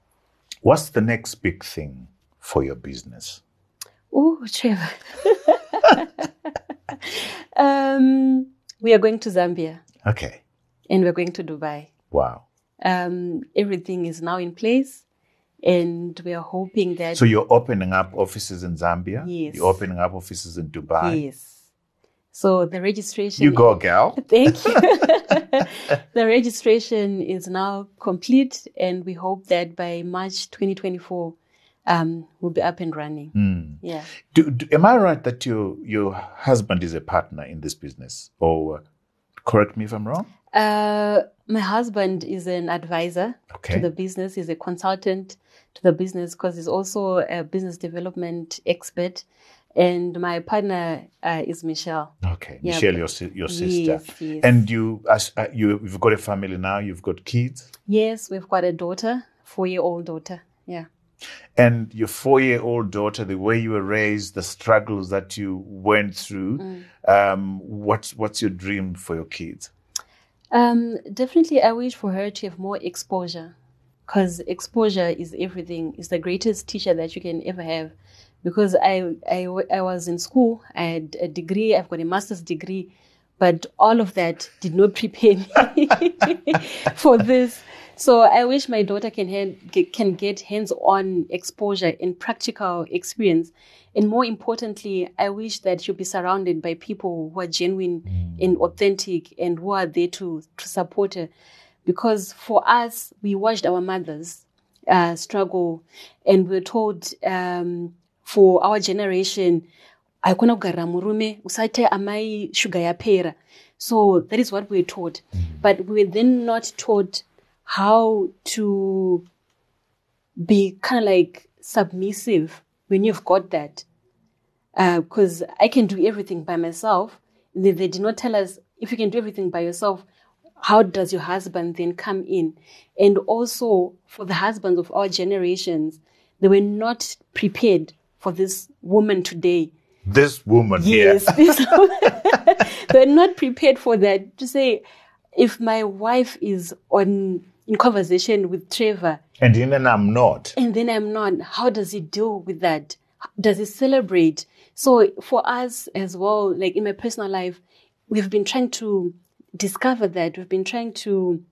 what's the next big thing for your business? Oh, Trevor. [laughs] um, we are going to Zambia Okay. and we're going to Dubai. Wow. Um, everything is now in place, and we are hoping that So you're opening up offices in Zambia? Yes. You're opening up offices in Dubai? yes. So the registration. You go, gal. [laughs] Thank you. [laughs] the registration is now complete, and we hope that by March 2024, um, we'll be up and running. Yeah. Do, do, am I right that your your husband is a partner in this business? Or uh, correct me if I'm wrong. Uh, my husband is an advisor Okay. to the business. He's a consultant to the business because he's also a business development expert. and my partner uh, is Michelle. Okay, Yeah, Michelle, your your sister, Yes, yes. and you as uh, you you've got a family now. You've got kids, Yes, we've got a daughter, four-year-old daughter. Yeah. and your four-year-old daughter. The way you were raised, the struggles that you went through. Mm. Um, what's what's your dream for your kids? Um, definitely, I wish for her to have more exposure, because exposure is everything. It's the greatest teacher that you can ever have. Because I, I, I was in school, I had a degree, I've got a master's degree, but all of that did not [laughs] prepare me [laughs] for this. So I wish my daughter can hand, get, can get hands-on exposure and practical experience. And more importantly, I wish that she'll be surrounded by people who are genuine and authentic and who are there to, to support her. Because for us, we watched our mothers uh, struggle and we were told um, for our generation, haikona kugara murume usaita amai shuga yapera so that is what we were taught but we were then not taught how to be kind of like submissive when you've got that uh, because i can do everything by myself they, they did not tell us if you can do everything by yourself how does your husband then come in and also for the husbands of our generations they were not prepared for this woman today This woman Yes. [laughs] here. [laughs] They're not prepared for that. To say, if my wife is on in conversation with Trevor and then I'm not. and then I'm not, how does he deal with that? Does he celebrate? So for us as well, like in my personal life, we've been trying to discover that. We've been trying to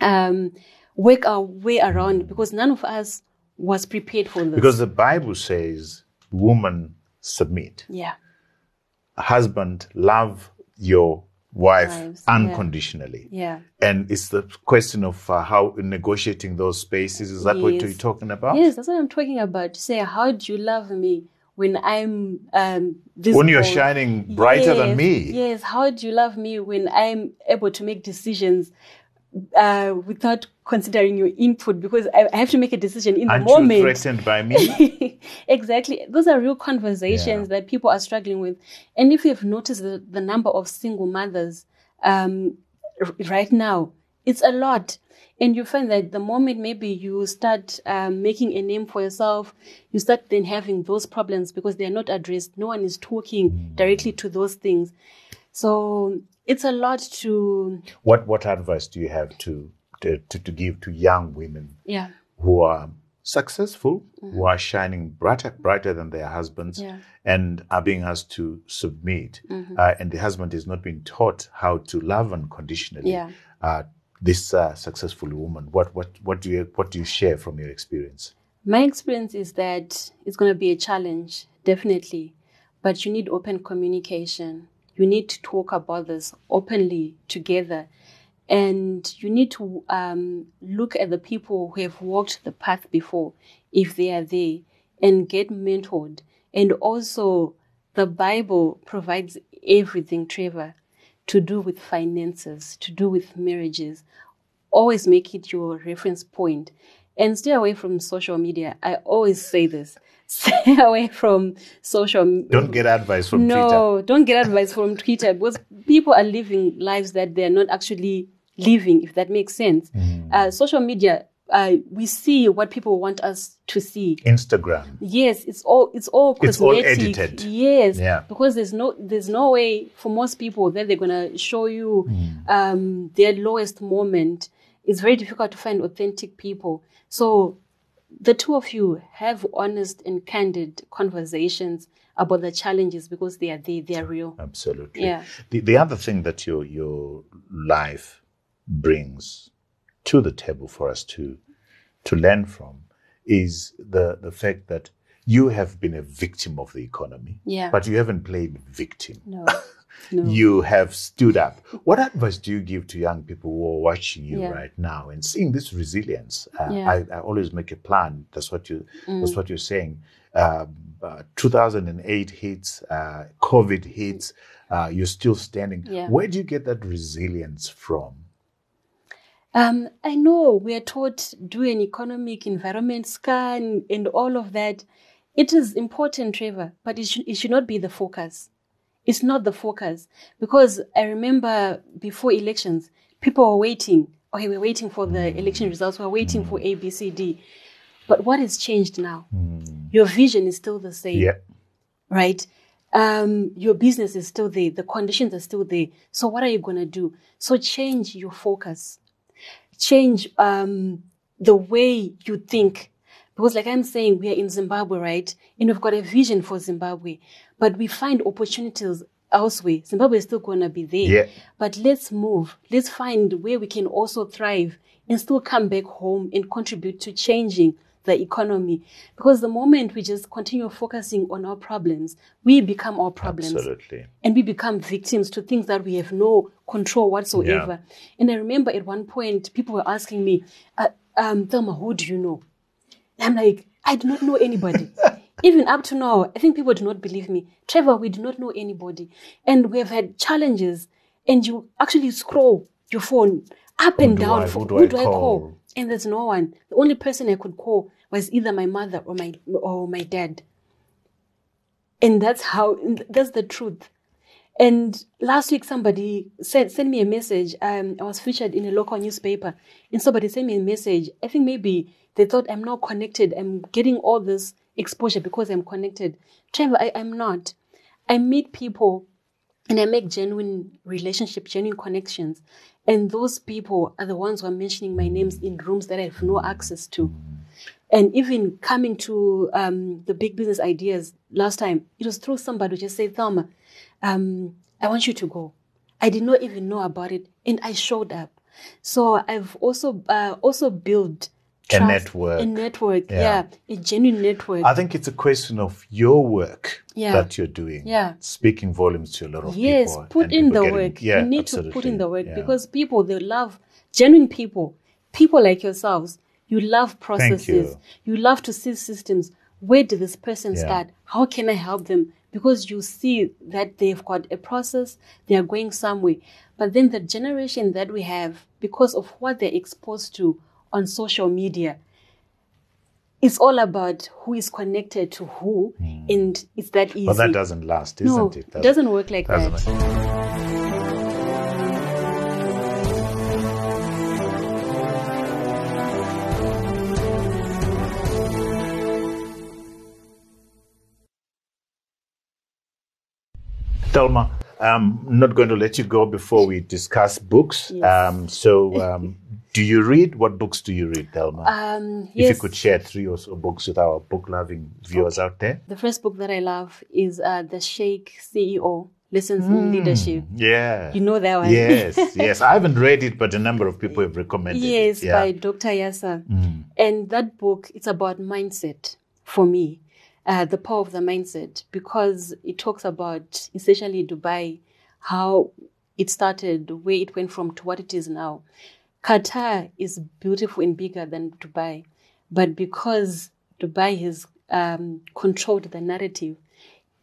um, work our way around because none of us was prepared for this. Because the Bible says, woman, submit. yeah, Husband, love your wife yeah. unconditionally. yeah. And it's the question of uh, how negotiating those spaces. Is that what you're talking about? Yes, that's what I'm talking about. To say, how do you love me when I'm um, this When you're shining brighter than me. Yes, how do you love me when I'm able to make decisions uh, without considering your input? Because I, I have to make a decision in Aren't the you moment. threatened by me? [laughs] exactly. Those are real conversations that people are struggling with. And if you've noticed the, the number of single mothers um, r- right now, it's a lot. And you find that the moment maybe you start um, making a name for yourself, you start then having those problems because they are not addressed. No one is talking directly to those things. So it's a lot to, what what advice do you have to to, to, to give to young women yeah, who are successful, who are shining brighter brighter than their husbands, Yeah. and are being asked to submit, uh, and the husband is not being taught how to love unconditionally. Yeah. Uh, this uh, successful woman, what what what do you what do you share from your experience? My experience is that it's going to be a challenge, definitely, but you need open communication. You need to talk about this openly together. And you need to um, look at the people who have walked the path before, if they are there, and get mentored. And also, the Bible provides everything, Trevor, to do with finances, to do with marriages. Always make it your reference point and stay away from social media. I always say this stay [laughs] away from social media. Don't get advice from Twitter. No, don't get advice from Twitter because people are living lives that they're not actually living, if that makes sense. Mm. Uh, social media, uh, we see what people want us to see. Instagram. Yes, it's all it's all It's all edited. Yes, Yeah. because there's no there's no way for most people that they're gonna show you Mm. um, their lowest moment. It's very difficult to find authentic people. So the two of you have honest and candid conversations about the challenges because they are there, they are real. Absolutely. Yeah. The the other thing that your your life brings to the table for us to to learn from is the the fact that you have been a victim of the economy, Yeah. but you haven't played victim. No, [laughs] no. You have stood up. What advice do you give to young people who are watching you Yeah. right now and seeing this resilience? Uh, Yeah. Mm. I, I always make a plan. That's what you. That's what you're saying. Um, uh, 2008 hits, uh, COVID hits. Uh, you're still standing. Yeah. Where do you get that resilience from? Um, I know we are taught do an economic environment scan and all of that, It is important, Trevor, but it should, it should not be the focus. It's not the focus because I remember before elections, people were waiting. Okay, we're waiting for the election results. We're waiting for A, B, C, D. But what has changed now? Your vision is still the same Yeah. right? Um, your business is still there. The conditions are still there. So what are you going to do? So change your focus. Change um, the way you think. Because like I'm saying, we are in Zimbabwe, right? And we've got a vision for Zimbabwe. But we find opportunities elsewhere. Zimbabwe is still going to be there. Yeah. But let's move. Let's find where we can also thrive and still come back home and contribute to changing the economy. Because the moment we just continue focusing on our problems, we become our problems. Absolutely. And we become victims to things that we have no control whatsoever. Yeah. And I remember at one point, people were asking me, uh, um, Thelma, who do you know? And I'm like, I do not know anybody. [laughs] Even up to now, I think people do not believe me. Trevor, we do not know anybody. And we have had challenges. And you actually scroll your phone up and do down. I- for- who do I call? And there's no one. The only person I could call was either my mother or my or my dad. And that's how that's the truth. And last week somebody sent sent me a message. Um, I was featured in a local newspaper, and somebody sent me a message. I think maybe they thought I'm not connected. I'm getting all this exposure because I'm connected. Trevor, I, I'm not. I meet people and I make genuine relationships, genuine connections. And those people are the ones who are mentioning my names in rooms that I have no access to. And even coming to um, the big business ideas last time, it was through somebody who just said, Thelma, um, I want you to go. I did not even know about it, and I showed up. So I've also uh, also built A network. a network, Yeah. yeah, a genuine network. I think it's a question of your work Yeah. that you're doing. Yeah. Speaking volumes to a lot of yes people. Yes, put in people the getting- work Yeah, you need to put in the work Yeah. because people they love genuine people people like yourselves you love processes you. love to see systems where did this person start how can i help them because you see that they've got a process they are going somewhere but then the generation that we have because of what they're exposed to on social media it's all about who is connected to who and it's that easy But that doesn't last, isn't no, it? it doesn't work like doesn't that. it? Thelma, I'm not going to let you go before we discuss books. Yes. Um, so, um, [laughs] do you read? What books do you read, Thelma? Um, if you could share three or so books with our book loving viewers out there. the first book that I love is uh, The Sheikh CEO Lessons in Leadership. Yeah. You know that one? Yes, [laughs] yes. I haven't read it, but a number of people have recommended yes, it. Yeah. by Dr. Yasser. And that book, it's about mindset for me, uh, the power of the mindset, because it talks about essentially Dubai, how it started, where it went from to what it is now. Qatar is beautiful and bigger than Dubai, but because Dubai has um, controlled the narrative,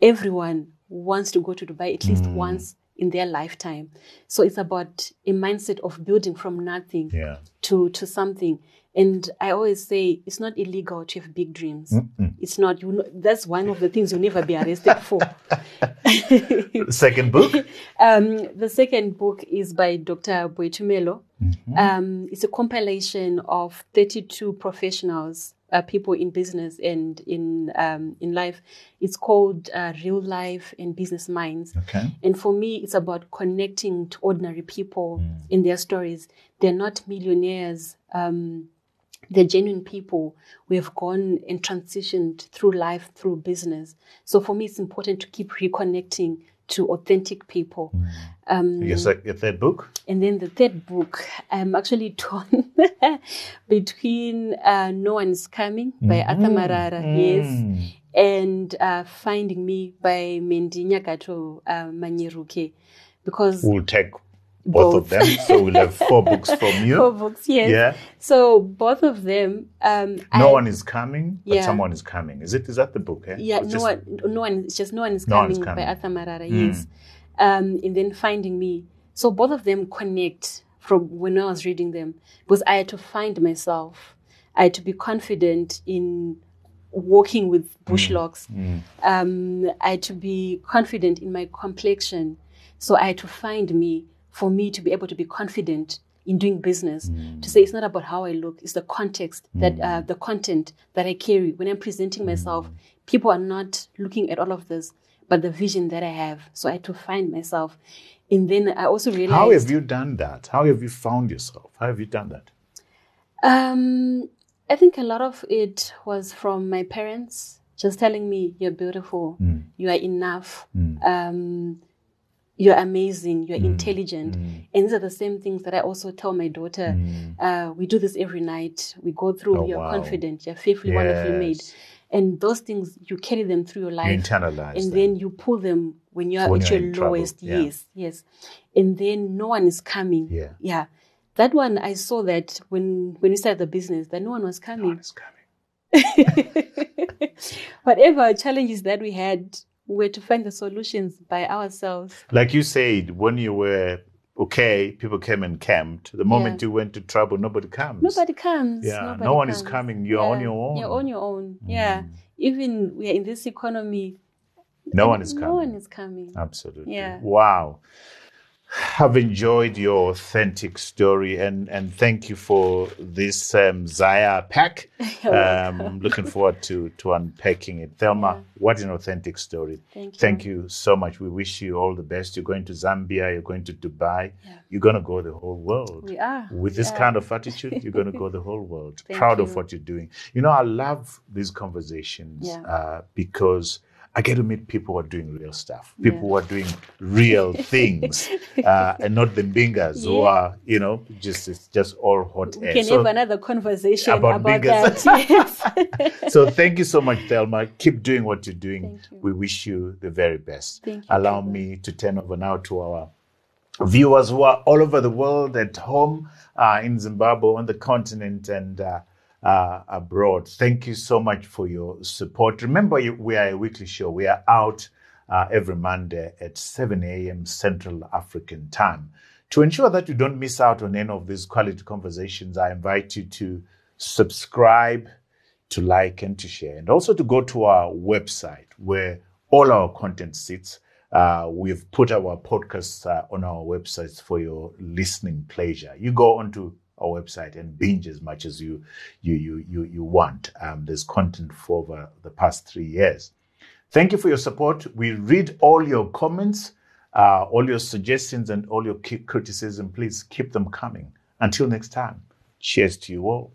everyone wants to go to Dubai at least once in their lifetime. So it's about a mindset of building from nothing Yeah. to to something. And I always say it's not illegal to have big dreams. It's not. You know, that's one of the things you'll never be arrested for. [laughs] Second book? [laughs] Um, the second book is by Dr. Boitumelo. Um, it's a compilation of 32 professionals, uh, people in business and in um, in life. It's called uh, Real Life and Business Minds. Okay. And for me, it's about connecting to ordinary people in their stories. They're not millionaires. Um, they're genuine people We have gone and transitioned through life, through business. So for me, it's important to keep reconnecting to authentic people. Um, Your, sec- your third book? and then the third book, I'm actually torn [laughs] between uh, No One's Coming by Arthur Marara, yes, and uh, Finding Me by Mendi Nyakato uh, Manyeruke. Because We'll take both, of them. So we'll have four books from [laughs] you. four books, yes. Yeah. So both of them, um, No I- one is coming, but Yeah. someone is coming. Is it? Is that the book? Eh? Yeah, Or no just- one, no one, it's just no one is No One coming is Coming. Hmm. Arthur Marara, yes. Um, and then finding me. So both of them connect from when I was reading them because I had to find myself. I had to be confident in walking with bush logs. Um, I had to be confident in my complexion. So I had to find me for me to be able to be confident in doing business. To say it's not about how I look, it's the context that uh, the content that I carry when I'm presenting myself. People are not looking at all of this, but the vision that I have. So I had to find myself. And then I also realized How have you done that? How have you found yourself? How have you done that? Um, I think a lot of it was from my parents just telling me, "You're beautiful, you are enough, um, you're amazing, you're mm. intelligent." Mm. And these are the same things that I also tell my daughter. Mm. Uh, we do this every night. We go through. Oh, you're wow. confident. You're fearfully, wonderfully made. And those things you carry them through your life, internalize and them. then you pull them when you're When at you're your lowest. yeah. Yes, yes. And then no one is coming. Yeah. yeah. That one I saw that when when we started the business, that no one was coming. It's coming. [laughs] [laughs] Whatever challenges that we had, were to find the solutions by ourselves. Like you said, when you were okay, people came and camped. The moment Yeah. you went to trouble, nobody comes. Nobody comes. Yeah, nobody no one is coming. You're on your own. Mm. You're on your own. Yeah. Even we are in this economy. No one is coming. No one is coming. Absolutely. Yeah. Wow. I've enjoyed your authentic story and, and thank you for this um, Zaya pack. [laughs] Um, looking forward to, to unpacking it. Thelma, what an authentic story. Thank you. Thank you so much. We wish you all the best. You're going to Zambia, you're going to Dubai, Yeah. you're going to go the whole world. We are. With this are. kind of attitude, you're going to go the whole world. [laughs] Proud of what you're doing. You know, I love these conversations Yeah. uh, because I get to meet people who are doing real stuff, people who are doing real [laughs] things, uh, and not the bingers who are, you know, just it's just all hot We air. can So- have another conversation about about, that. [laughs] [laughs] So thank you so much, Thelma. Keep doing what you're doing. You. We wish you the very best. Thank you, Allow Trevor. me to turn over now to our viewers who are all over the world, at home, uh, in Zimbabwe, on the continent, and uh, uh, abroad. Thank you so much for your support. Remember, we are a weekly show. We are out uh, every Monday at 7 a.m. Central African time. To ensure that you don't miss out on any of these quality conversations, I invite you to subscribe, to like, and to share, and also to go to our website where all our content sits. Uh, we've put our podcasts uh, on our websites for your listening pleasure. You go onto our website and binge as much as you you you you, you want. Um, there's content for over the past three years. Thank you for your support. We read all your comments, uh, all your suggestions, and all your criticism. Please keep them coming. Until next time, cheers to you all.